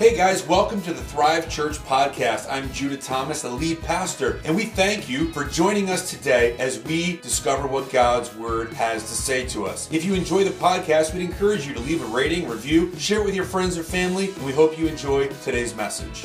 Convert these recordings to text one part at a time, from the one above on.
Hey guys, welcome to the Thrive Church podcast. I'm Judah Thomas, the lead pastor, and we thank you for joining us today as we discover what God's Word has to say to us. If you enjoy the podcast, we'd encourage you to leave a rating, review, share it with your friends or family, and we hope you enjoy today's message.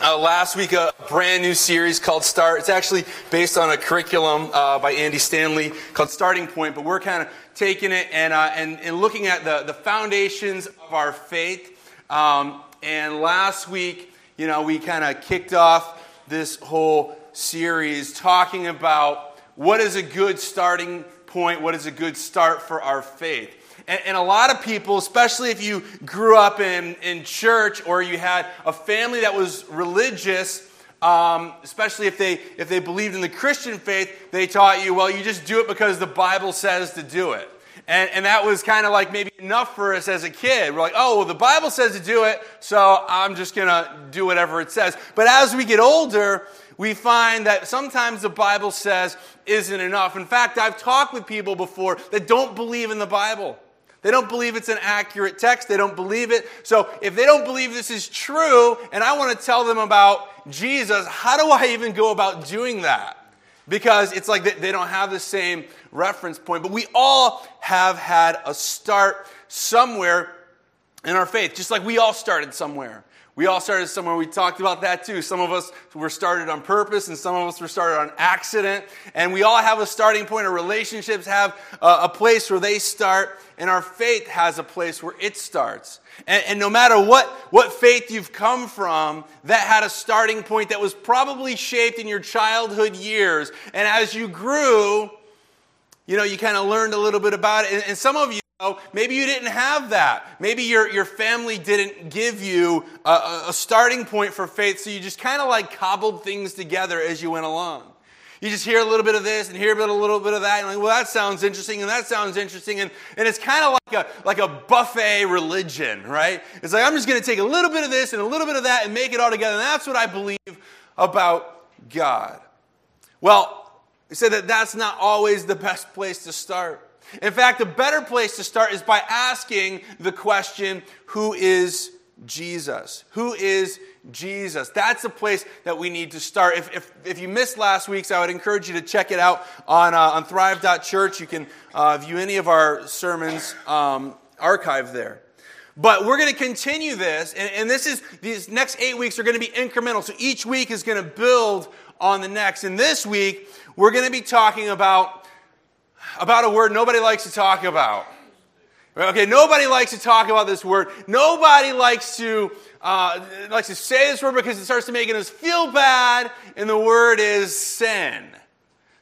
Uh, last week, a brand new series called Start. It's actually based on a curriculum uh, by Andy Stanley called Starting Point, but we're kind of taking it and, uh, and, and looking at the, the foundations of our faith. Um, and last week, you know, we kind of kicked off this whole series talking about what is a good starting point, what is a good start for our faith. And, and, a lot of people, especially if you grew up in, in church or you had a family that was religious, um, especially if they, if they believed in the Christian faith, they taught you, well, you just do it because the Bible says to do it. And, and that was kind of like maybe enough for us as a kid. We're like, oh, well, the Bible says to do it, so I'm just going to do whatever it says. But as we get older, we find that sometimes the Bible says isn't enough. In fact, I've talked with people before that don't believe in the Bible. They don't believe it's an accurate text. They don't believe it. So if they don't believe this is true, and I want to tell them about Jesus, how do I even go about doing that? Because it's like they don't have the same reference point. But we all have had a start somewhere in our faith, just like we all started somewhere. We all started somewhere. We talked about that too. Some of us were started on purpose, and some of us were started on accident. And we all have a starting point. Our relationships have a, place where they start, and our faith has a place where it starts. And, and no matter what, what faith you've come from, that had a starting point that was probably shaped in your childhood years. And as you grew, you know, you kind of learned a little bit about it. And, and some of you, know, maybe you didn't have that. Maybe your, your family didn't give you a, a starting point for faith, so you just kind of like cobbled things together as you went along. You just hear a little bit of this and hear a, little bit of that, and like, well, that sounds interesting, and that sounds interesting, and, and it's kind of like a, like a buffet religion, right? It's like, I'm just going to take a little bit of this and a little bit of that and make it all together, and that's what I believe about God. Well, he said that that's not always the best place to start. In fact, a better place to start is by asking the question who is Jesus? Who is Jesus? That's the place that we need to start. If, if, if you missed last week's, I would encourage you to check it out on, uh, on thrive.church. You can uh, view any of our sermons um, archived there. But we're going to continue this, and, and this is these next eight weeks are going to be incremental. So each week is going to build on the next. And this week, we're going to be talking about, about a word nobody likes to talk about. Okay, nobody likes to talk about this word. Nobody likes to uh, likes to say this word because it starts to make us feel bad. And the word is sin.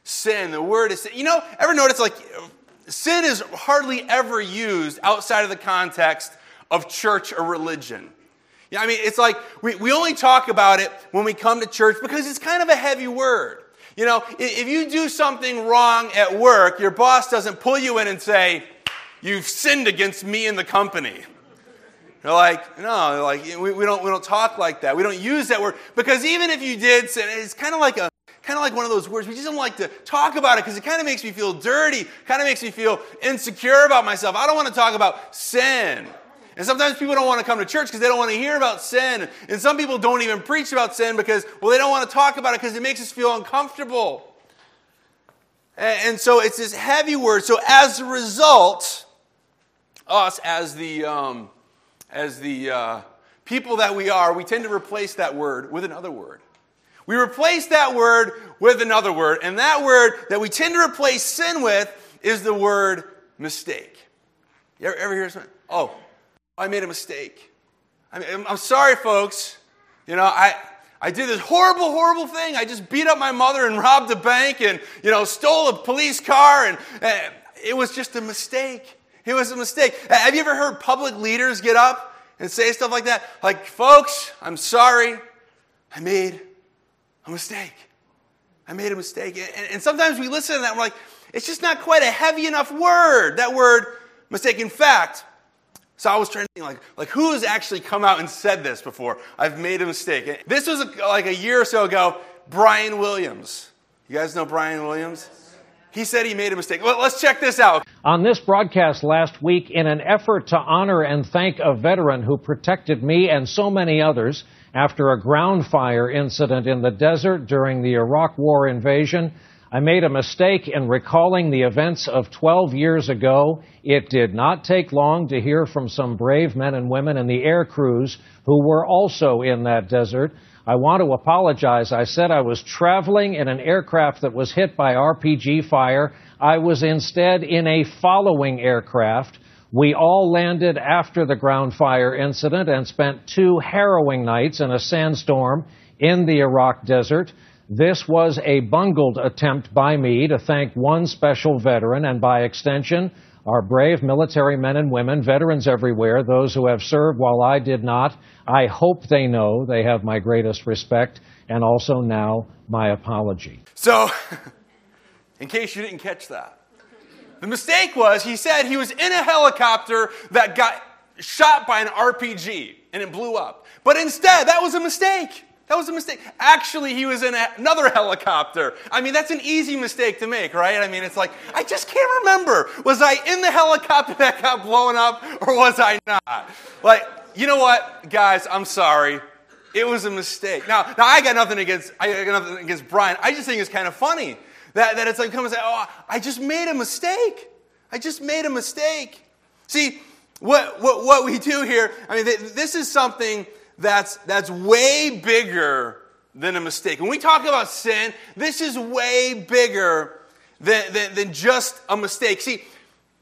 Sin. The word is sin. You know, ever notice like sin is hardly ever used outside of the context of church or religion. Yeah, I mean, it's like we, we only talk about it when we come to church because it's kind of a heavy word. You know, if you do something wrong at work, your boss doesn't pull you in and say, You've sinned against me and the company. They're like, no, like we, we, don't we don't talk like that. We don't use that word because even if you did sin, it's kind of like a kind of like one of those words we just don't like to talk about it because it kind of makes me feel dirty, kind of makes me feel insecure about myself. I don't want to talk about sin. And sometimes people don't want to come to church because they don't want to hear about sin. And some people don't even preach about sin because, well, they don't want to talk about it because it makes us feel uncomfortable. And, so it's this heavy word. So as a result, us as the, um, as the uh, people that we are, we tend to replace that word with another word. We replace that word with another word. And that word that we tend to replace sin with is the word mistake. You ever, ever hear something? Oh, I made a mistake. I mean, I'm sorry, folks. You know, I, I did this horrible, horrible thing. I just beat up my mother and robbed a bank and, you know, stole a police car. And, and it was just a mistake. It was a mistake. Have you ever heard public leaders get up and say stuff like that? Like, folks, I'm sorry. I made a mistake. I made a mistake. And, and sometimes we listen to that and we're like, it's just not quite a heavy enough word, that word mistake. In fact, so I was trying to think, like, like who has actually come out and said this before? I've made a mistake. This was like a year or so ago. Brian Williams. You guys know Brian Williams? he said he made a mistake. Well, let's check this out. On this broadcast last week, in an effort to honor and thank a veteran who protected me and so many others after a ground fire incident in the desert during the Iraq War invasion, I made a mistake in recalling the events of 12 years ago. It did not take long to hear from some brave men and women in the air crews who were also in that desert. I want to apologize. I said I was traveling in an aircraft that was hit by RPG fire. I was instead in a following aircraft. We all landed after the ground fire incident and spent two harrowing nights in a sandstorm in the Iraq desert. This was a bungled attempt by me to thank one special veteran and by extension, our brave military men and women, veterans everywhere, those who have served while I did not. I hope they know they have my greatest respect and also now my apology. So, in case you didn't catch that, the mistake was he said he was in a helicopter that got shot by an RPG and it blew up. But instead, that was a mistake. That was a mistake. Actually, he was in another helicopter. I mean, that's an easy mistake to make, right? I mean, it's like, I just can't remember. Was I in the helicopter that got blown up or was I not? Like, you know what, guys, I'm sorry. It was a mistake. Now, now I got nothing against I got nothing against Brian. I just think it's kind of funny that, that it's like come and say, oh, I just made a mistake. I just made a mistake. See, what, what, what we do here, I mean, this is something that's, that's way bigger than a mistake. When we talk about sin, this is way bigger than, than, than just a mistake. See,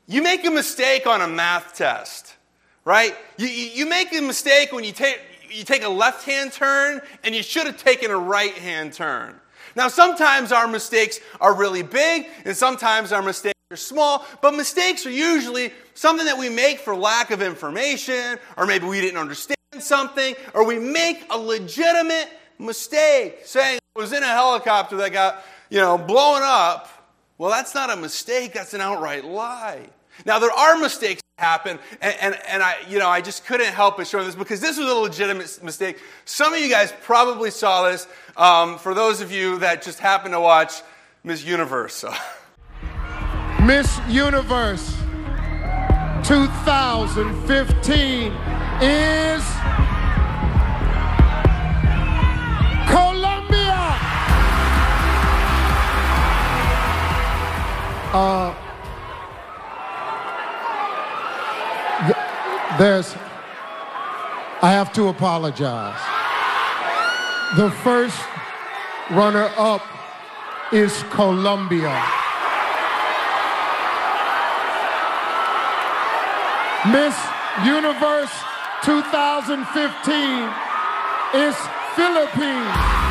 you make a mistake on a math test, right? You, you make a mistake when you take, you take a left hand turn and you should have taken a right hand turn. Now, sometimes our mistakes are really big and sometimes our mistakes are small, but mistakes are usually something that we make for lack of information or maybe we didn't understand something or we make a legitimate mistake saying I was in a helicopter that got, you know, blown up. Well, that's not a mistake, that's an outright lie. Now, there are mistakes that happen, and, and, and, I, you know, I just couldn't help but show this because this was a legitimate mistake. Some of you guys probably saw this. Um, for those of you that just happened to watch Miss Universe. Miss Universe 2015 is Colombia. Uh, there's, I have to apologize. The first runner up is Colombia. Miss Universe 2015 is Philippines.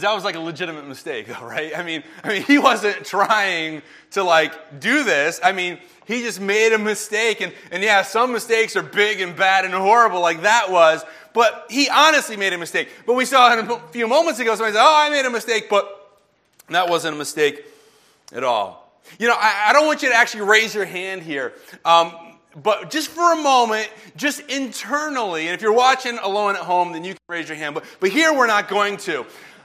that was like a legitimate mistake, though, right? I mean, I mean, he wasn't trying to like do this. I mean, he just made a mistake, and, and yeah, some mistakes are big and bad and horrible, like that was. But he honestly made a mistake. But we saw a few moments ago somebody said, "Oh, I made a mistake," but that wasn't a mistake at all. You know, I, I don't want you to actually raise your hand here. Um, but just for a moment, just internally, and if you're watching alone at home, then you can raise your hand. But, but here we're not going to.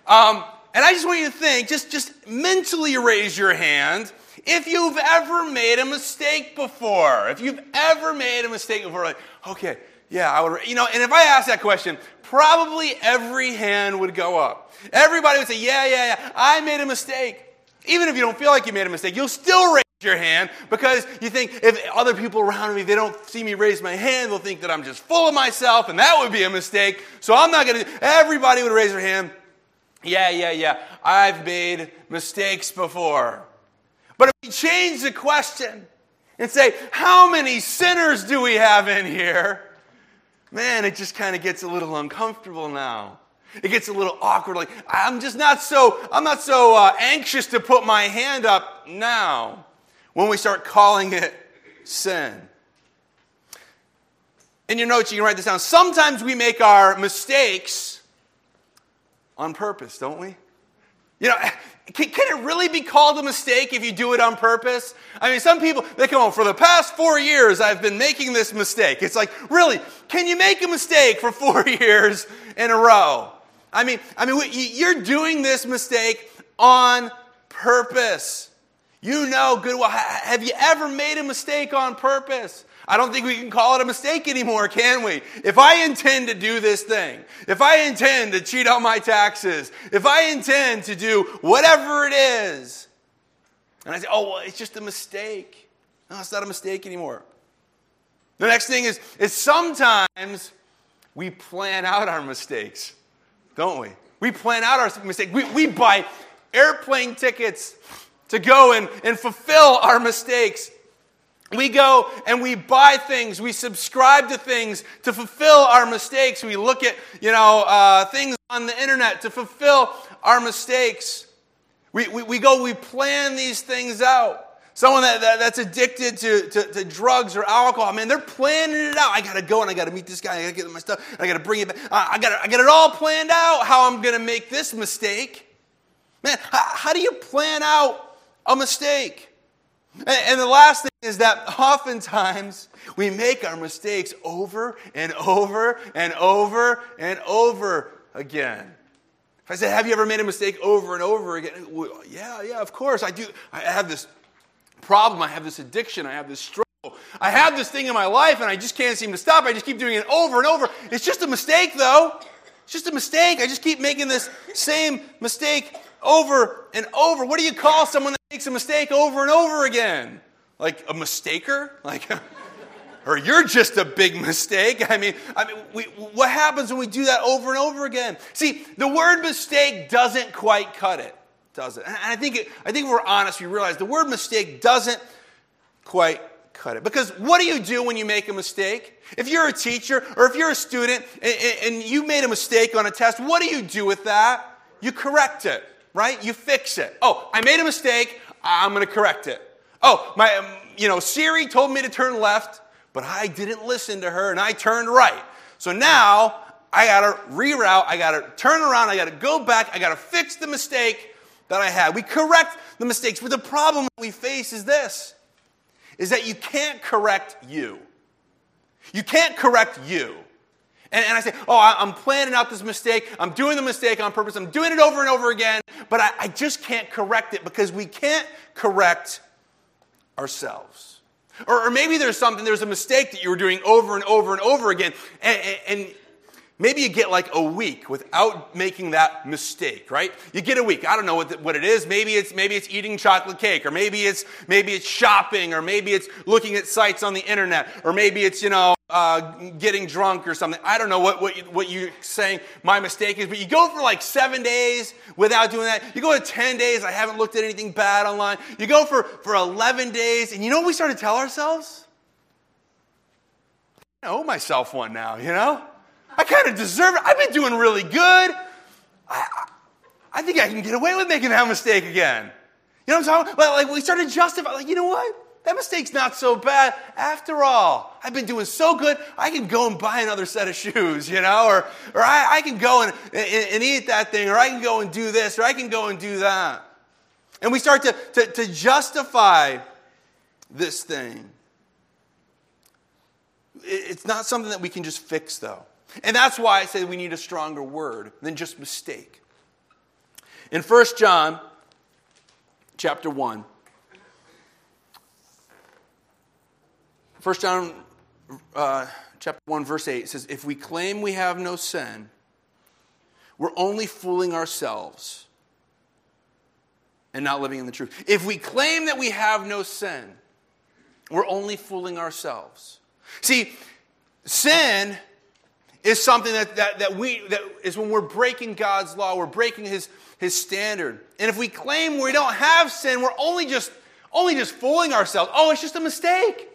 Um, and I just want you to think, just, just mentally raise your hand if you've ever made a mistake before. If you've ever made a mistake before, like, okay, yeah, I would, you know, and if I ask that question, probably every hand would go up. Everybody would say, yeah, yeah, yeah, I made a mistake. Even if you don't feel like you made a mistake, you'll still raise your hand because you think if other people around me, they don't see me raise my hand, they'll think that I'm just full of myself and that would be a mistake. So I'm not going to, everybody would raise their hand. Yeah, yeah, yeah. I've made mistakes before. But if we change the question and say, how many sinners do we have in here? Man, it just kind of gets a little uncomfortable now. It gets a little awkward. Like I'm just not so I'm not so uh, anxious to put my hand up now. When we start calling it sin. In your notes, you can write this down. Sometimes we make our mistakes on purpose, don't we? You know, can, can, it really be called a mistake if you do it on purpose? I mean, some people, they come on, for the past four years, I've been making this mistake. It's like, really, can you make a mistake for four years in a row? I mean, I mean, you're doing this mistake on purpose. You know good well. Have you ever made a mistake on purpose? I don't think we can call it a mistake anymore, can we? If I intend to do this thing, if I intend to cheat on my taxes, if I intend to do whatever it is, and I say, oh, well, it's just a mistake. No, it's not a mistake anymore. The next thing is, is sometimes we plan out our mistakes, don't we? We plan out our mistakes. We, we buy airplane tickets to go and, and fulfill our mistakes. We go and we buy things, we subscribe to things to fulfill our mistakes. We look at, you know, uh, things on the internet to fulfill our mistakes. We, we, we go, we plan these things out. Someone that, that, that's addicted to, to, to, drugs or alcohol, man, they're planning it out. I got to go and I got to meet this guy. I got to get my stuff. I got to bring it back. I gotta, I got it all planned out how I'm to make this mistake. Man, how, how do you plan out a mistake? And, and the last thing is that oftentimes we make our mistakes over and over and over and over again. If I said, Have you ever made a mistake over and over again? Well, yeah, yeah, of course. I do. I have this problem. I have this addiction. I have this struggle. I have this thing in my life and I just can't seem to stop. I just keep doing it over and over. It's just a mistake, though. It's just a mistake. I just keep making this same mistake over and over. What do you call someone that makes a mistake over and over again? Like a mistaker? Like, or you're just a big mistake. I mean, I mean, we, what happens when we do that over and over again? See, the word mistake doesn't quite cut it, does it? And I think, it, I think we're honest, we realize the word mistake doesn't quite cut it. Because what do you do when you make a mistake? If you're a teacher or if you're a student and, and you made a mistake on a test, what do you do with that? You correct it right? You fix it. Oh, I made a mistake. I'm going to correct it. Oh, my, um, you know, Siri told me to turn left, but I didn't listen to her and I turned right. So now I got to reroute. I got to turn around. I got to go back. I got to fix the mistake that I had. We correct the mistakes. But the problem that we face is this is that you can't correct you. You can't correct you. And, and I say, oh, I, am planning out this mistake. I'm doing the mistake on purpose. I'm doing it over and over again, but I, I just can't correct it because we can't correct ourselves. Or, or, maybe there's something, there's a mistake that you were doing over and over and over again, and, and, and Maybe you get like a week without making that mistake, right? You get a week. I don't know what, the, what it is. Maybe it's maybe it's eating chocolate cake, or maybe it's maybe it's shopping, or maybe it's looking at sites on the internet, or maybe it's you know uh, getting drunk or something. I don't know what what, you, what you're saying my mistake is, but you go for like seven days without doing that. You go to ten days. I haven't looked at anything bad online. You go for for eleven days, and you know what we start to tell ourselves? I owe myself one now. You know. I kind of deserve it. I've been doing really good. I, I think I can get away with making that mistake again. You know what I'm talking about? Like, we started justifying, like, you know what? That mistake's not so bad after all. I've been doing so good, I can go and buy another set of shoes, you know, or, or I, I can go and, and, and, eat that thing, or I can go and do this, or I can go and do that. And we start to, to, to justify this thing. It's not something that we can just fix, though. And that's why I say we need a stronger word than just mistake. In 1 John chapter 1, 1 John uh, chapter 1, verse 8 says, If we claim we have no sin, we're only fooling ourselves and not living in the truth. If we claim that we have no sin, we're only fooling ourselves. See, sin is something that, that, that we that is when we're breaking God's law, we're breaking his, his standard. And if we claim we don't have sin, we're only just only just fooling ourselves. Oh, it's just a mistake.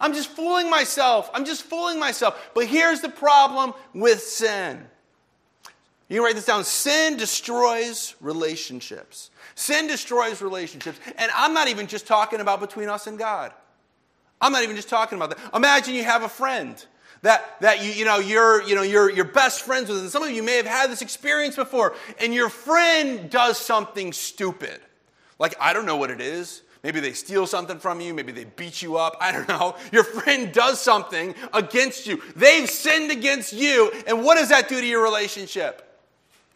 I'm just fooling myself. I'm just fooling myself. But here's the problem with sin. You can write this down. Sin destroys relationships. Sin destroys relationships. And I'm not even just talking about between us and God. I'm not even just talking about that. Imagine you have a friend that, that you, you know, you're, you know, you're, you're best friends with. And some of you may have had this experience before, and your friend does something stupid. Like, I don't know what it is. Maybe they steal something from you. Maybe they beat you up. I don't know. Your friend does something against you. They've sinned against you. And what does that do to your relationship?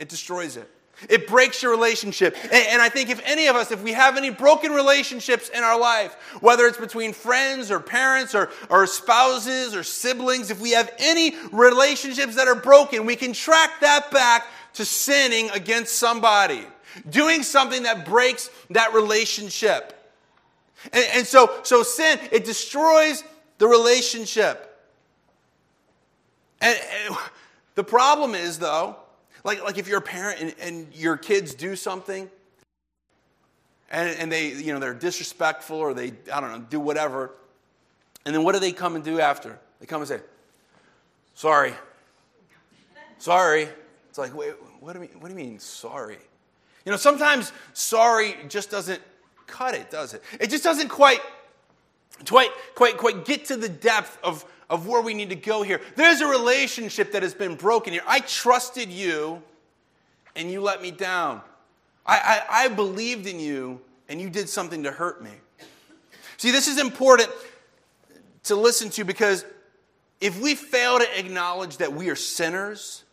It destroys it. It breaks your relationship. And, and, I think if any of us, if we have any broken relationships in our life, whether it's between friends or parents or, or spouses or siblings, if we have any relationships that are broken, we can track that back to sinning against somebody, doing something that breaks that relationship. And, and so, so sin, it destroys the relationship. And, and the problem is, though, like, like if you're a parent and, and your kids do something and, and they, you know, they're disrespectful or they, I don't know, do whatever. And then what do they come and do after? They come and say, sorry. Sorry. It's like, wait, what do, you what do you mean, sorry? You know, sometimes sorry just doesn't cut it, does it? It just doesn't quite, quite, quite, quite get to the depth of of where we need to go here. There's a relationship that has been broken here. I trusted you and you let me down. I, I, I believed in you and you did something to hurt me. See, this is important to listen to because if we fail to acknowledge that we are sinners,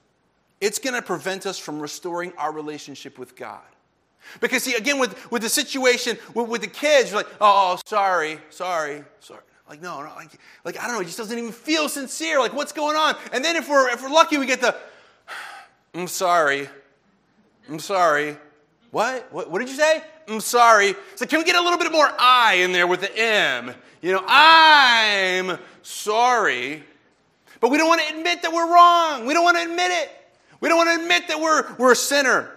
it's going to prevent us from restoring our relationship with God. Because, see, again, with, with the situation with, with the kids, you're like, oh, oh sorry, sorry, sorry. Like, no, no, like, like, I don't know, it just doesn't even feel sincere. Like, what's going on? And then if we're, if we're lucky, we get the, I'm sorry. I'm sorry. What? what? What did you say? I'm sorry. So can we get a little bit more I in there with the M? You know, I'm sorry. But we don't want to admit that we're wrong. We don't want to admit it. We don't want to admit that we're, we're a sinner.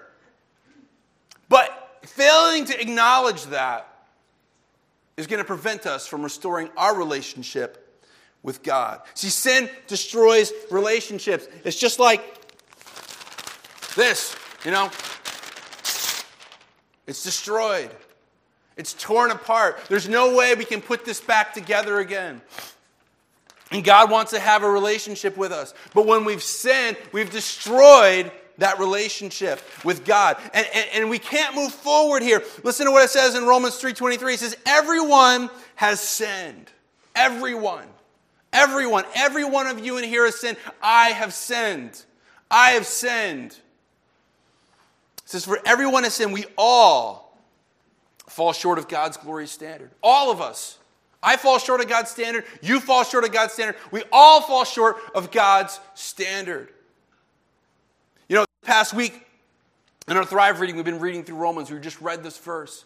But failing to acknowledge that is going to prevent us from restoring our relationship with God. See, sin destroys relationships. It's just like this, you know? It's destroyed. It's torn apart. There's no way we can put this back together again. And God wants to have a relationship with us. But when we've sinned, we've destroyed that relationship with God. And, and, and, we can't move forward here. Listen to what it says in Romans 3.23. It says, everyone has sinned. Everyone. Everyone. Every one of you in here has sinned. I have sinned. I have sinned. It says, for everyone has sinned. We all fall short of God's glorious standard. All of us. I fall short of God's standard. You fall short of God's standard. We all fall short of God's standard. Past week in our Thrive reading, we've been reading through Romans. We just read this verse.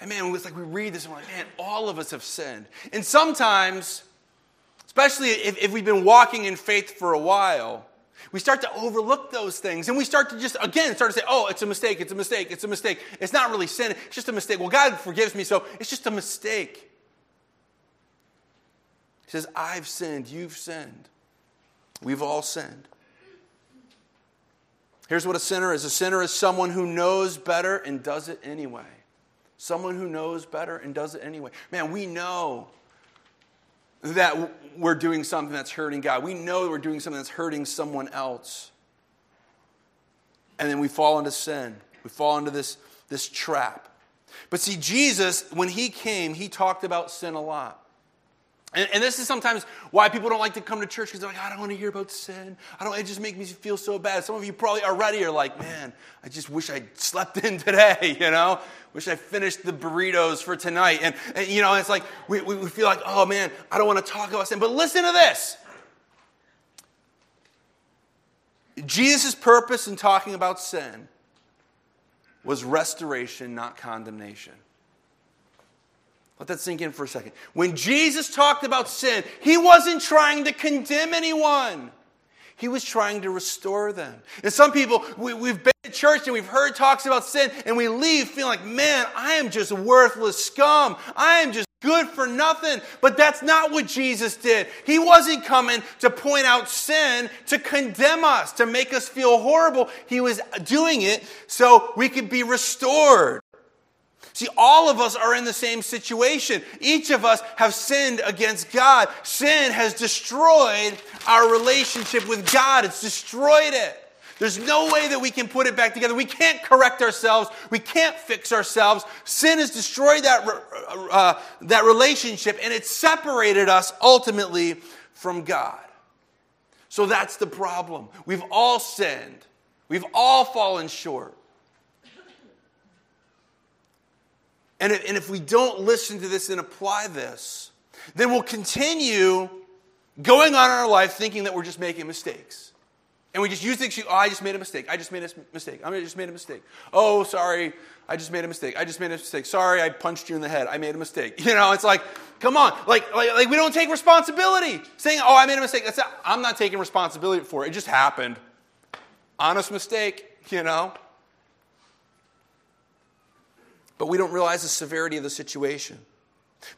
And man, it's like we read this and we're like, man, all of us have sinned. And sometimes, especially if, if we've been walking in faith for a while, we start to overlook those things and we start to just, again, start to say, oh, it's a mistake, it's a mistake, it's a mistake. It's not really sin, it's just a mistake. Well, God forgives me, so it's just a mistake. He says, I've sinned, you've sinned. We've all sinned. Here's what a sinner is a sinner is someone who knows better and does it anyway. Someone who knows better and does it anyway. Man, we know that we're doing something that's hurting God. We know that we're doing something that's hurting someone else. And then we fall into sin. We fall into this, this trap. But see, Jesus, when he came, he talked about sin a lot. And, and, this is sometimes why people don't like to come to church because they're like, I don't want to hear about sin. I don't. It just makes me feel so bad. Some of you probably already are like, man, I just wish I slept in today. You know, wish I finished the burritos for tonight. And, and you know, it's like we, we feel like, oh man, I don't want to talk about sin. But listen to this. Jesus' purpose in talking about sin was restoration, not condemnation. Let that sink in for a second. When Jesus talked about sin, he wasn't trying to condemn anyone. He was trying to restore them. And some people, we, have been to church and we've heard talks about sin, and we leave feeling like, man, I am just worthless scum. I am just good for nothing. But that's not what Jesus did. He wasn't coming to point out sin, to condemn us, to make us feel horrible. He was doing it so we could be restored. See, all of us are in the same situation. Each of us have sinned against God. Sin has destroyed our relationship with God, it's destroyed it. There's no way that we can put it back together. We can't correct ourselves. We can't fix ourselves. Sin has destroyed that, uh, that relationship and it separated us ultimately from God. So that's the problem. We've all sinned. We've all fallen short. And if, and if we don't listen to this and apply this, then we'll continue going on in our life thinking that we're just making mistakes. And we just use the excuse, oh, I just made a mistake. I just made a mistake. I just made a mistake. Oh, sorry. I just made a mistake. I just made a mistake. Sorry, I punched you in the head. I made a mistake. You know, it's like, come on. Like, like, like we don't take responsibility. Saying, oh, I made a mistake. That's not, I'm not taking responsibility for it. It just happened. Honest mistake, you know? But we don't realize the severity of the situation.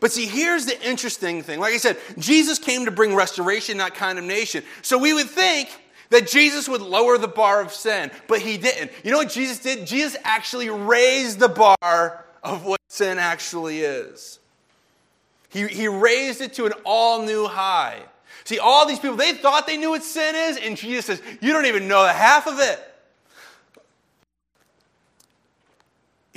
But see, here's the interesting thing. Like I said, Jesus came to bring restoration, not condemnation. So we would think that Jesus would lower the bar of sin, but he didn't. You know what Jesus did? Jesus actually raised the bar of what sin actually is. He, he raised it to an all new high. See, all these people, they thought they knew what sin is, and Jesus says, You don't even know the half of it.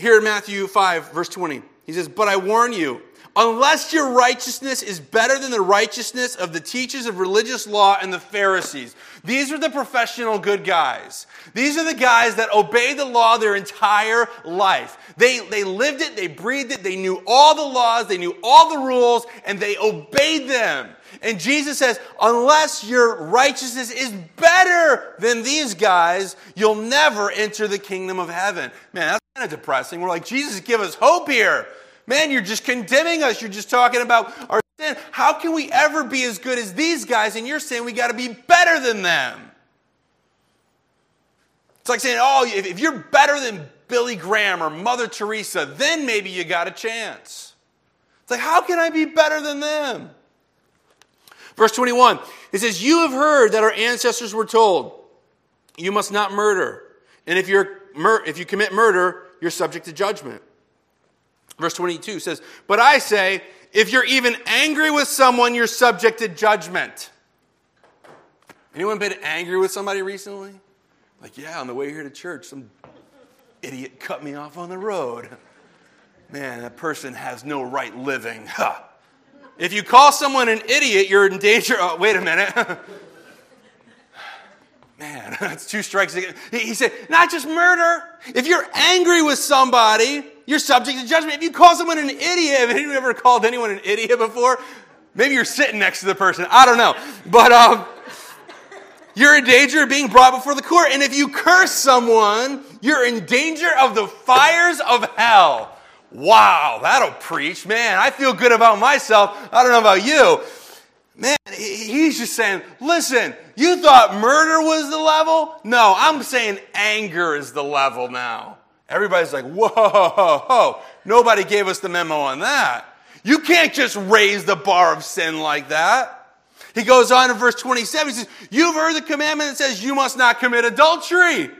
Here in Matthew 5, verse 20, he says, But I warn you, unless your righteousness is better than the righteousness of the teachers of religious law and the Pharisees. These are the professional good guys. These are the guys that obeyed the law their entire life. They, they lived it, they breathed it, they knew all the laws, they knew all the rules, and they obeyed them. And Jesus says, unless your righteousness is better than these guys, you'll never enter the kingdom of heaven. Man, that's kind of depressing. We're like, Jesus, give us hope here. Man, you're just condemning us. You're just talking about our sin. How can we ever be as good as these guys? And you're saying we got to be better than them. It's like saying, oh, if you're better than Billy Graham or Mother Teresa, then maybe you got a chance. It's like, how can I be better than them? Verse 21, it says, You have heard that our ancestors were told, You must not murder. And if, you're, if you commit murder, you're subject to judgment. Verse 22 says, But I say, if you're even angry with someone, you're subject to judgment. Anyone been angry with somebody recently? Like, yeah, on the way here to church, some idiot cut me off on the road. Man, that person has no right living. Ha. If you call someone an idiot, you're in danger. Oh, wait a minute. Man, that's two strikes. He said, not just murder. If you're angry with somebody, you're subject to judgment. If you call someone an idiot, have anyone ever called anyone an idiot before? Maybe you're sitting next to the person. I don't know. But um, you're in danger of being brought before the court. And if you curse someone, you're in danger of the fires of hell. Wow, that'll preach. Man, I feel good about myself. I don't know about you. Man, he's just saying, listen, you thought murder was the level? No, I'm saying anger is the level now. Everybody's like, whoa, whoa, whoa. Nobody gave us the memo on that. You can't just raise the bar of sin like that. He goes on in verse 27, he says, You've heard the commandment that says you must not commit adultery.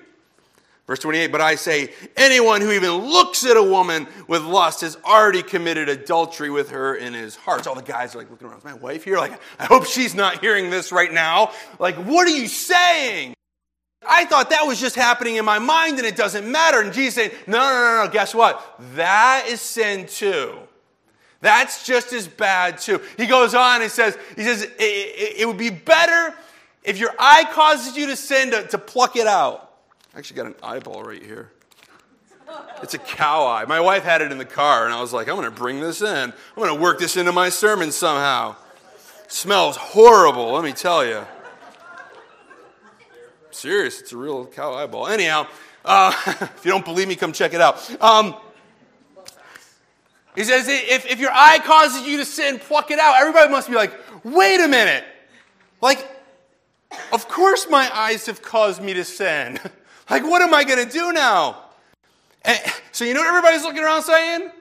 Verse 28, but I say, anyone who even looks at a woman with lust has already committed adultery with her in his heart. So all the guys are like looking around, is my wife here? Like, I hope she's not hearing this right now. Like, what are you saying? I thought that was just happening in my mind and it doesn't matter. And Jesus said, no, no, no, no, guess what? That is sin too. That's just as bad too. He goes on and says, he says, it, it, it would be better if your eye causes you to sin to, to pluck it out. I actually got an eyeball right here. It's a cow eye. My wife had it in the car, and I was like, I'm going to bring this in. I'm going to work this into my sermon somehow. smells horrible, let me tell you. serious, it's a real cow eyeball. Anyhow, uh, if you don't believe me, come check it out. Um, he says, if, if your eye causes you to sin, pluck it out. Everybody must be like, wait a minute. Like, of course my eyes have caused me to sin. Like, what am I going to do now? And, so, you know what everybody's looking around saying?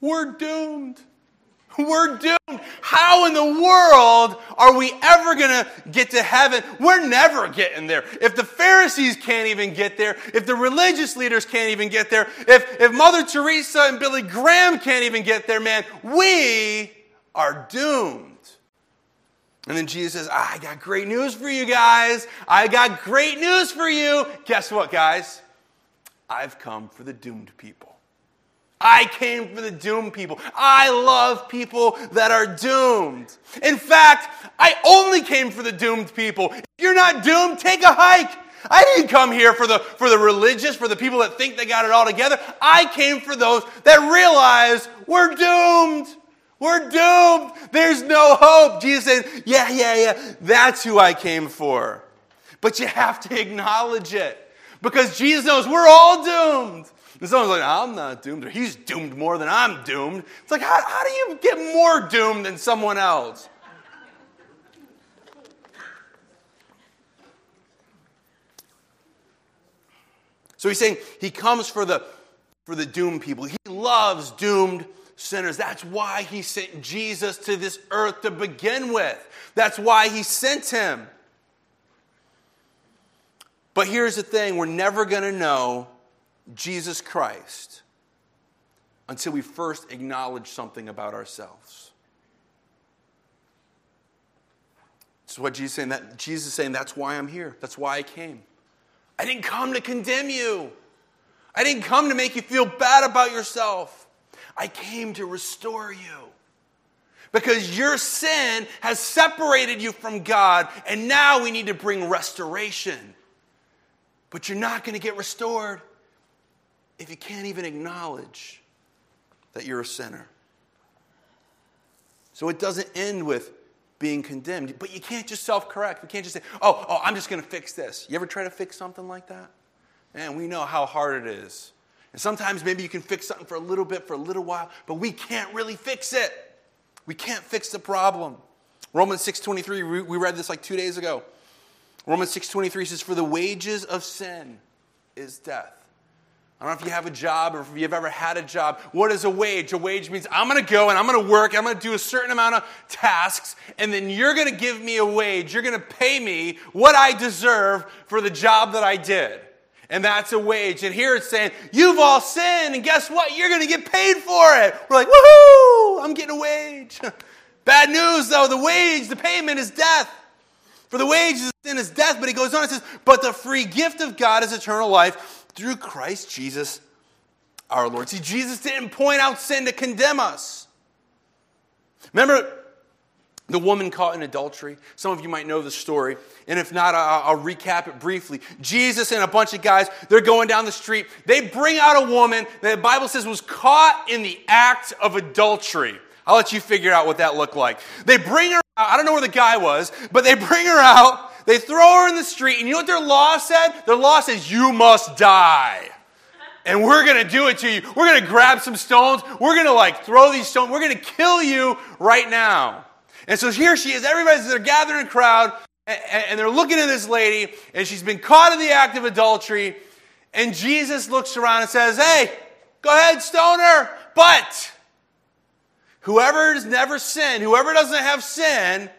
We're doomed. We're doomed. How in the world are we ever going to get to heaven? We're never getting there. If the Pharisees can't even get there, if the religious leaders can't even get there, if, if Mother Teresa and Billy Graham can't even get there, man, we are doomed. And then Jesus says, ah, I got great news for you guys. I got great news for you. Guess what, guys? I've come for the doomed people. I came for the doomed people. I love people that are doomed. In fact, I only came for the doomed people. If you're not doomed, take a hike. I didn't come here for the, for the religious, for the people that think they got it all together. I came for those that realize we're doomed. We're doomed. There's no hope. Jesus said, Yeah, yeah, yeah. That's who I came for. But you have to acknowledge it because Jesus knows we're all doomed. And someone's like, I'm not doomed, or he's doomed more than I'm doomed. It's like, how, how do you get more doomed than someone else? So he's saying he comes for the for the doomed people. He loves doomed sinners. That's why he sent Jesus to this earth to begin with. That's why he sent him. But here's the thing we're never going to know Jesus Christ until we first acknowledge something about ourselves. This is what Jesus is saying. That Jesus is saying, that's why I'm here. That's why I came. I didn't come to condemn you. I didn't come to make you feel bad about yourself. I came to restore you. Because your sin has separated you from God, and now we need to bring restoration. But you're not going to get restored if you can't even acknowledge that you're a sinner. So it doesn't end with being condemned, but you can't just self correct. You can't just say, oh, oh, I'm just going to fix this. You ever try to fix something like that? Man, we know how hard it is. And sometimes maybe you can fix something for a little bit, for a little while, but we can't really fix it. We can't fix the problem. Romans 6.23, we read this like two days ago. Romans 6.23 says, for the wages of sin is death. I don't know if you have a job or if you've ever had a job. What is a wage? A wage means I'm going to go and I'm going to work, I'm going to do a certain amount of tasks, and then you're going to give me a wage. You're going to pay me what I deserve for the job that I did. And that's a wage. And here it's saying, you've all sinned, and guess what? You're going to get paid for it. We're like, woohoo, I'm getting a wage. Bad news though, the wage, the payment is death. For the wages of sin is death, but he goes on and says, but the free gift of God is eternal life through Christ Jesus our Lord. See, Jesus didn't point out sin to condemn us. Remember the woman caught in adultery? Some of you might know the story. And if not, I'll, recap it briefly. Jesus and a bunch of guys, they're going down the street. They bring out a woman that the Bible says was caught in the act of adultery. I'll let you figure out what that looked like. They bring her out. I don't know where the guy was, but they bring her out. They throw her in the street, and you know what their law said? Their law says, You must die. And we're going to do it to you. We're going to grab some stones. We're going to like throw these stones. We're going to kill you right now. And so here she is. Everybody's they're gathering a crowd, and they're looking at this lady, and she's been caught in the act of adultery. And Jesus looks around and says, Hey, go ahead, stone her. But whoever has never sinned, whoever doesn't have sin,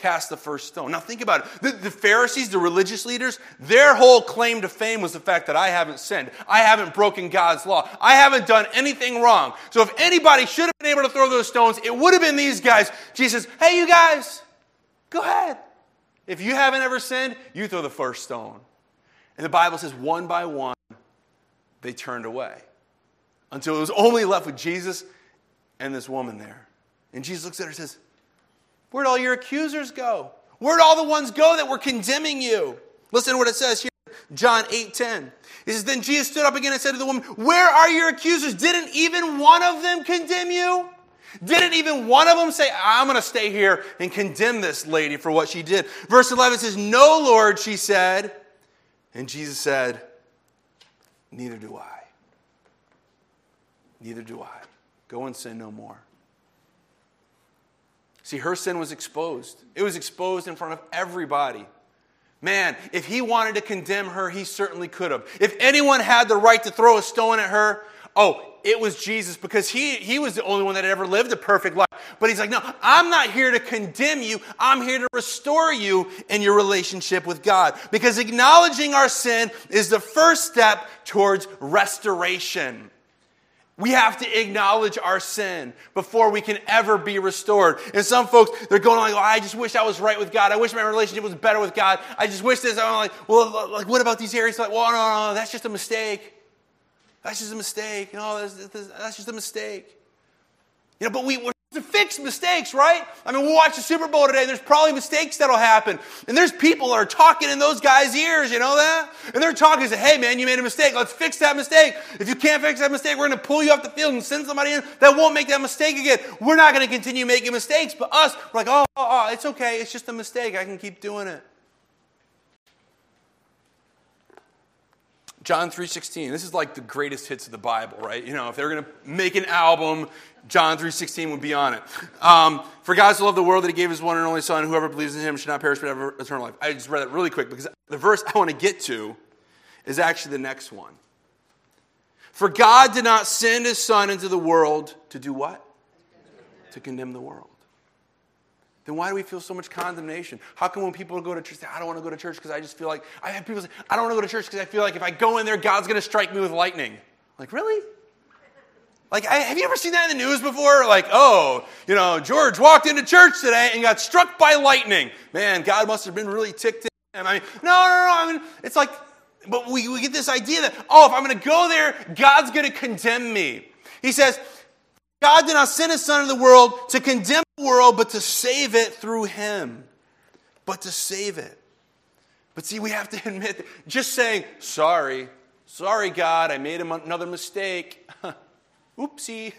cast the first stone. Now, think about it. The, the, Pharisees, the religious leaders, their whole claim to fame was the fact that I haven't sinned. I haven't broken God's law. I haven't done anything wrong. So, if anybody should have been able to throw those stones, it would have been these guys. Jesus, hey, you guys, go ahead. If you haven't ever sinned, you throw the first stone. And the Bible says, one by one, they turned away until it was only left with Jesus and this woman there. And Jesus looks at her and says, Where'd all your accusers go? Where'd all the ones go that were condemning you? Listen to what it says here, John 8 10. It says, Then Jesus stood up again and said to the woman, Where are your accusers? Didn't even one of them condemn you? Didn't even one of them say, I'm going to stay here and condemn this lady for what she did? Verse 11 says, No, Lord, she said. And Jesus said, Neither do I. Neither do I. Go and sin no more. See, her sin was exposed. It was exposed in front of everybody. Man, if he wanted to condemn her, he certainly could have. If anyone had the right to throw a stone at her, oh, it was Jesus because he, he was the only one that had ever lived a perfect life. But he's like, no, I'm not here to condemn you. I'm here to restore you in your relationship with God. Because acknowledging our sin is the first step towards restoration. We have to acknowledge our sin before we can ever be restored. And some folks, they're going like, oh, I just wish I was right with God. I wish my relationship was better with God. I just wish this. I'm like, well, like, what about these areas? Like, well, no, no, no, that's just a mistake. That's just a mistake. No, that's, that's just a mistake. You know, but we, we're to fix mistakes, right? I mean, we'll watch the Super Bowl today. There's probably mistakes that'll happen. And there's people that are talking in those guys' ears, you know that? And they're talking say, hey, man, you made a mistake. Let's fix that mistake. If you can't fix that mistake, we're going to pull you off the field and send somebody in that won't make that mistake again. We're not going to continue making mistakes. But us, we're like, oh, oh, oh, it's okay. It's just a mistake. I can keep doing it. John 3:16. This is like the greatest hits of the Bible, right? You know, if they're going to make an album, John 3:16 would be on it. Um, For God so loved the world that He gave His one and only Son. Whoever believes in Him should not perish but have eternal life. I just read that really quick because the verse I want to get to is actually the next one. For God did not send His Son into the world to do what? To condemn the world then why do we feel so much condemnation? How come when people go to church, say, I don't want to go to church because I just feel like, I have people say, I don't want to go to church because I feel like if I go in there, God's going to strike me with lightning. Like, really? Like, I, have you ever seen that in the news before? Like, oh, you know, George walked into church today and got struck by lightning. Man, God must have been really ticked at him. I mean, no, no, no. I mean, it's like, but we, we get this idea that, oh, if I'm going to go there, God's going to condemn me. He says, God did not send his son into the world to condemn world, but to save it through him. But to save it. But see, we have to admit just saying, sorry, sorry, God, I made another mistake. Oopsie.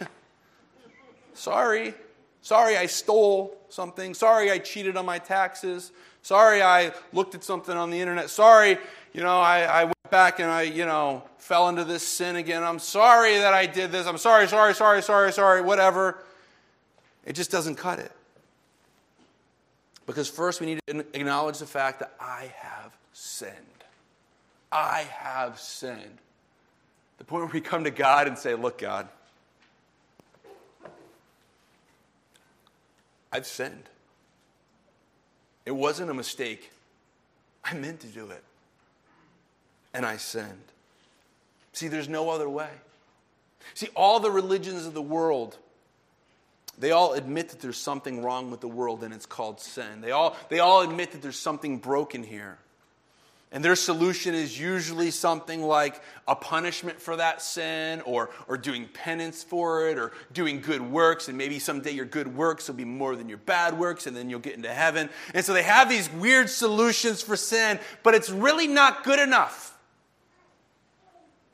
sorry. Sorry, I stole something. Sorry, I cheated on my taxes. Sorry, I looked at something on the internet. Sorry, you know, I, I went back and I, you know, fell into this sin again. I'm sorry that I did this. I'm sorry, sorry, sorry, sorry, sorry, whatever. It just doesn't cut it. Because first we need to acknowledge the fact that I have sinned. I have sinned. The point where we come to God and say, Look, God, I've sinned. It wasn't a mistake. I meant to do it and I sinned. See, there's no other way. See, all the religions of the world, they all admit that there's something wrong with the world and it's called sin. They all, they all admit that there's something broken here. And their solution is usually something like a punishment for that sin, or, or doing penance for it, or doing good works. And maybe someday your good works will be more than your bad works, and then you'll get into heaven. And so they have these weird solutions for sin, but it's really not good enough.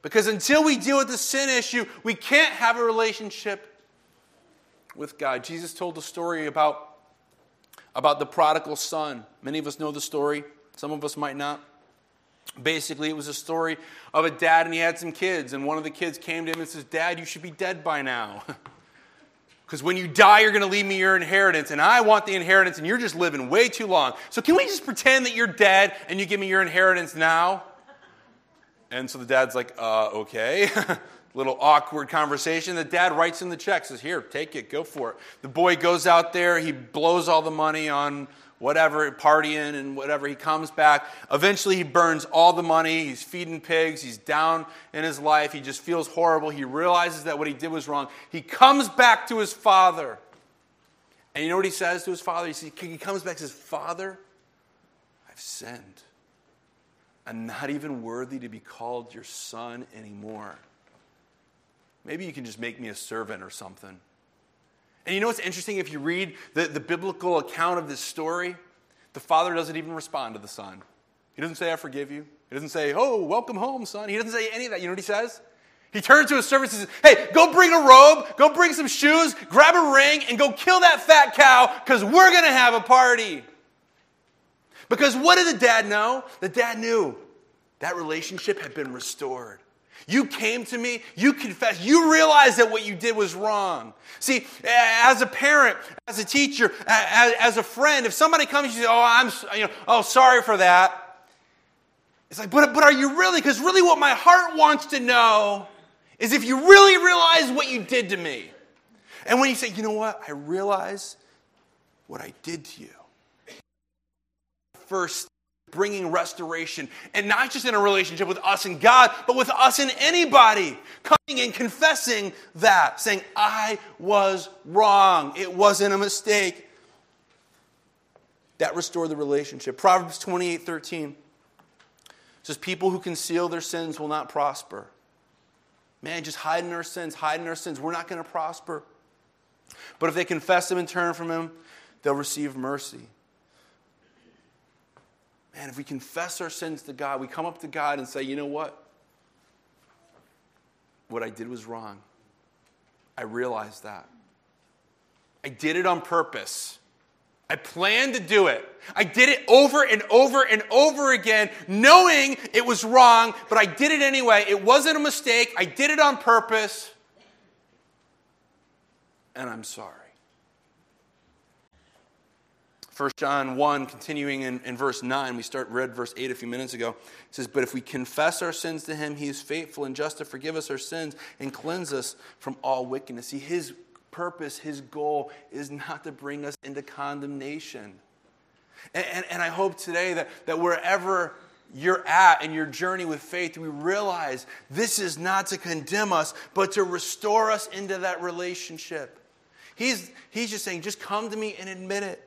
Because until we deal with the sin issue, we can't have a relationship with God. Jesus told a story about, about the prodigal son. Many of us know the story, some of us might not. Basically, it was a story of a dad and he had some kids, and one of the kids came to him and says, Dad, you should be dead by now. Because when you die, you're going to leave me your inheritance, and I want the inheritance, and you're just living way too long. So, can we just pretend that you're dead and you give me your inheritance now? And so the dad's like, uh, okay. Little awkward conversation. The dad writes in the check, says, Here, take it, go for it. The boy goes out there, he blows all the money on whatever, partying and whatever. He comes back. Eventually, he burns all the money. He's feeding pigs. He's down in his life. He just feels horrible. He realizes that what he did was wrong. He comes back to his father. And you know what he says to his father? He comes back and says, Father, I've sinned. I'm not even worthy to be called your son anymore. Maybe you can just make me a servant or something. And you know what's interesting? If you read the, the biblical account of this story, the father doesn't even respond to the son. He doesn't say, I forgive you. He doesn't say, Oh, welcome home, son. He doesn't say any of that. You know what he says? He turns to his servants and says, Hey, go bring a robe, go bring some shoes, grab a ring, and go kill that fat cow because we're going to have a party. Because what did the dad know? The dad knew that relationship had been restored. You came to me, you confessed, you realized that what you did was wrong. See, as a parent, as a teacher, as a friend, if somebody comes and says, Oh, I'm, you know, oh, sorry for that. It's like, but, but are you really? Because really, what my heart wants to know is if you really realize what you did to me. And when you say, you know what, I realize what I did to you. First bringing restoration and not just in a relationship with us and God, but with us and anybody. Coming and confessing that, saying, I was wrong. It wasn't a mistake. That restored the relationship. Proverbs 28 13 says, People who conceal their sins will not prosper. Man, just hiding our sins, hiding our sins, we're not going to prosper. But if they confess them and turn from him, they'll receive mercy. Man, if we confess our sins to God, we come up to God and say, you know what? What I did was wrong. I realized that. I did it on purpose. I planned to do it. I did it over and over and over again, knowing it was wrong, but I did it anyway. It wasn't a mistake. I did it on purpose. And I'm sorry. 1 John 1, continuing in, in verse 9, we start read verse 8 a few minutes ago. It says, But if we confess our sins to him, he is faithful and just to forgive us our sins and cleanse us from all wickedness. See, his purpose, his goal is not to bring us into condemnation. And, and, and I hope today that, that wherever you're at in your journey with faith, we realize this is not to condemn us, but to restore us into that relationship. He's, he's just saying, just come to me and admit it.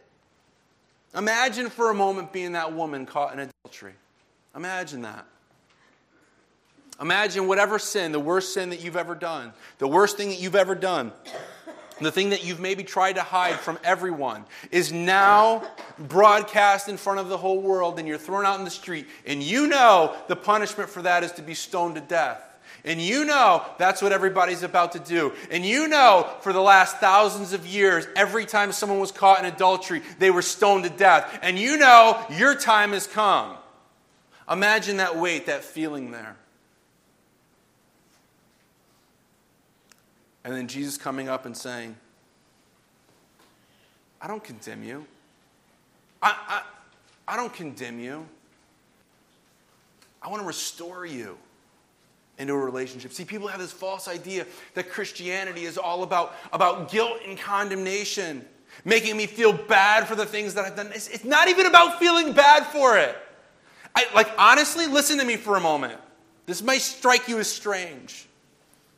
Imagine for a moment being that woman caught in adultery. Imagine that. Imagine whatever sin, the worst sin that you've ever done, the worst thing that you've ever done, the thing that you've maybe tried to hide from everyone, is now broadcast in front of the whole world and you're thrown out in the street. And you know the punishment for that is to be stoned to death. And you know that's what everybody's about to do. And you know for the last thousands of years, every time someone was caught in adultery, they were stoned to death. And you know your time has come. Imagine that weight, that feeling there. And then Jesus coming up and saying, I don't condemn you. I, I, I don't condemn you. I want to restore you into a relationship. See, people have this false idea that Christianity is all about, about guilt and condemnation, making me feel bad for the things that I've done. It's, it's not even about feeling bad for it. I, like, honestly, listen to me for a moment. This might strike you as strange.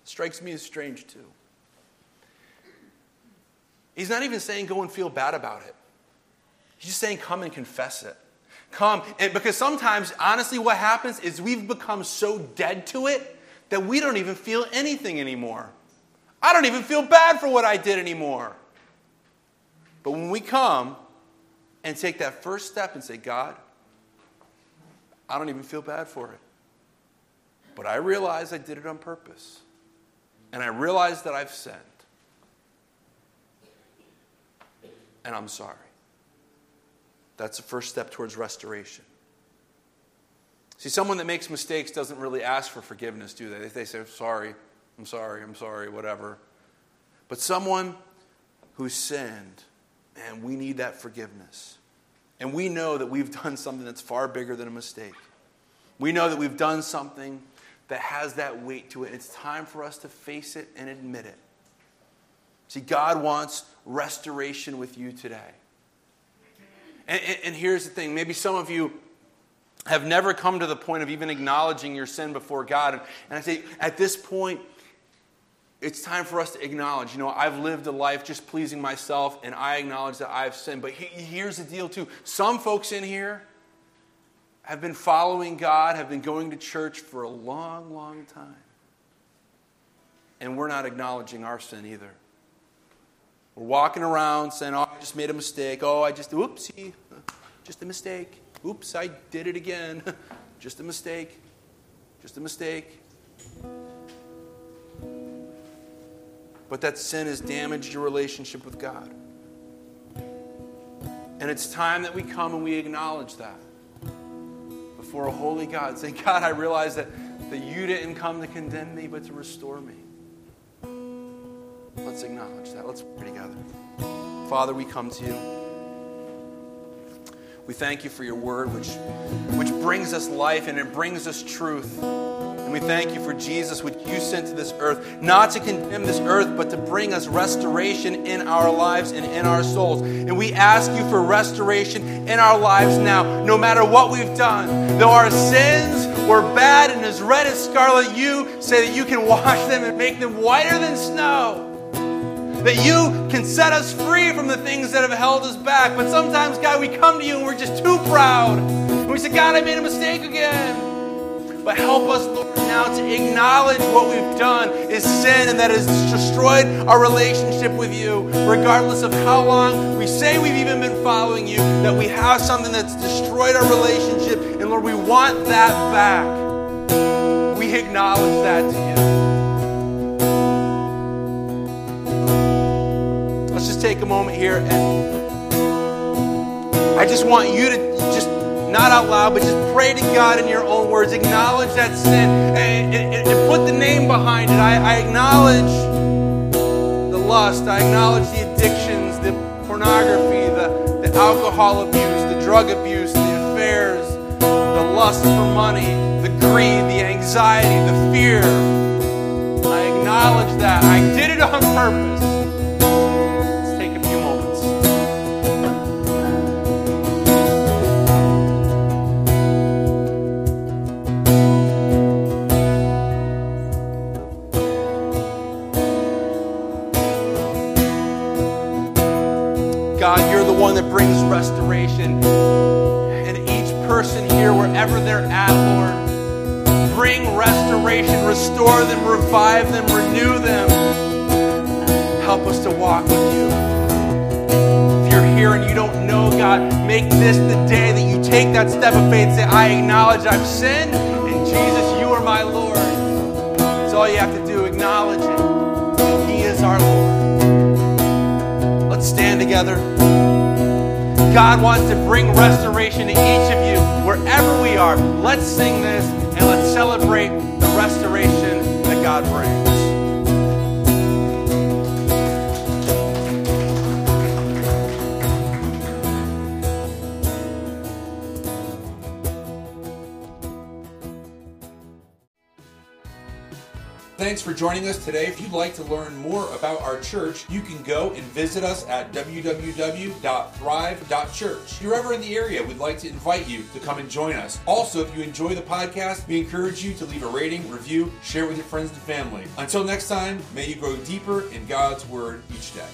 Strikes me as strange too. He's not even saying go and feel bad about it. He's just saying come and confess it. Come. And because sometimes, honestly, what happens is we've become so dead to it that we don't even feel anything anymore. I don't even feel bad for what I did anymore. But when we come and take that first step and say, God, I don't even feel bad for it. But I realize I did it on purpose. And I realize that I've sinned. And I'm sorry. That's the first step towards restoration. See, someone that makes mistakes doesn't really ask for forgiveness, do they? They say, sorry, I'm sorry, I'm sorry, whatever. But someone who sinned, and we need that forgiveness. And we know that we've done something that's far bigger than a mistake. We know that we've done something that has that weight to it. and It's time for us to face it and admit it. See, God wants restoration with you today. And, and, here's the thing maybe some of you have never come to the point of even acknowledging your sin before God. And, and I say, at this point, it's time for us to acknowledge, you know, I've lived a life just pleasing myself, and I acknowledge that I've sinned. But he, here's the deal, too. Some folks in here have been following God, have been going to church for a long, long time. And we're not acknowledging our sin either. We're walking around saying, oh, I just made a mistake. Oh, I just, oopsie, just a mistake. Oops, I did it again. just a mistake. Just a mistake. But that sin has damaged your relationship with God. And it's time that we come and we acknowledge that before a holy God, saying, God, I realize that, that you didn't come to condemn me, but to restore me. Let's acknowledge that. Let's pray together. Father, we come to you. We thank you for your word, which, which brings us life and it brings us truth. And we thank you for Jesus, which you sent to this earth, not to condemn this earth, but to bring us restoration in our lives and in our souls. And we ask you for restoration in our lives now, no matter what we've done. Though our sins were bad and as red as scarlet, you say that you can wash them and make them whiter than snow that you can set us free from the things that have held us back. But sometimes, God, we come to you and we're just too proud. And we say, God, I made a mistake again. But help us, Lord, now to acknowledge what we've done is sin and that has destroyed our relationship with you, regardless of how long we say we've even been following you, that we have something that's destroyed our relationship. And Lord, we want that back. We acknowledge that to you. Take a moment here and I just want you to just not out loud, but just pray to God in your own words. Acknowledge that sin and, and, and put the name behind it. I, I acknowledge the lust. I acknowledge the addictions, the pornography, the, the alcohol abuse, the drug abuse, the affairs, the lust for money, the greed, the anxiety, the fear. I acknowledge that. I did it on purpose. One that brings restoration. And each person here, wherever they're at, Lord, bring restoration, restore them, revive them, renew them. Help us to walk with you. If you're here and you don't know God, make this the day that you take that step of faith. Say, I acknowledge I've sinned, and Jesus, you are my Lord. That's all you have to do. Acknowledge it. He is our Lord. Let's stand together. God wants to bring restoration to each of you wherever we are. Let's sing this and let's celebrate the restoration that God brings. Thanks for joining us today. If you'd like to learn more about our church, you can go and visit us at www.thrive.church. If you're ever in the area, we'd like to invite you to come and join us. Also, if you enjoy the podcast, we encourage you to leave a rating, review, share with your friends and family. Until next time, may you grow deeper in God's Word each day.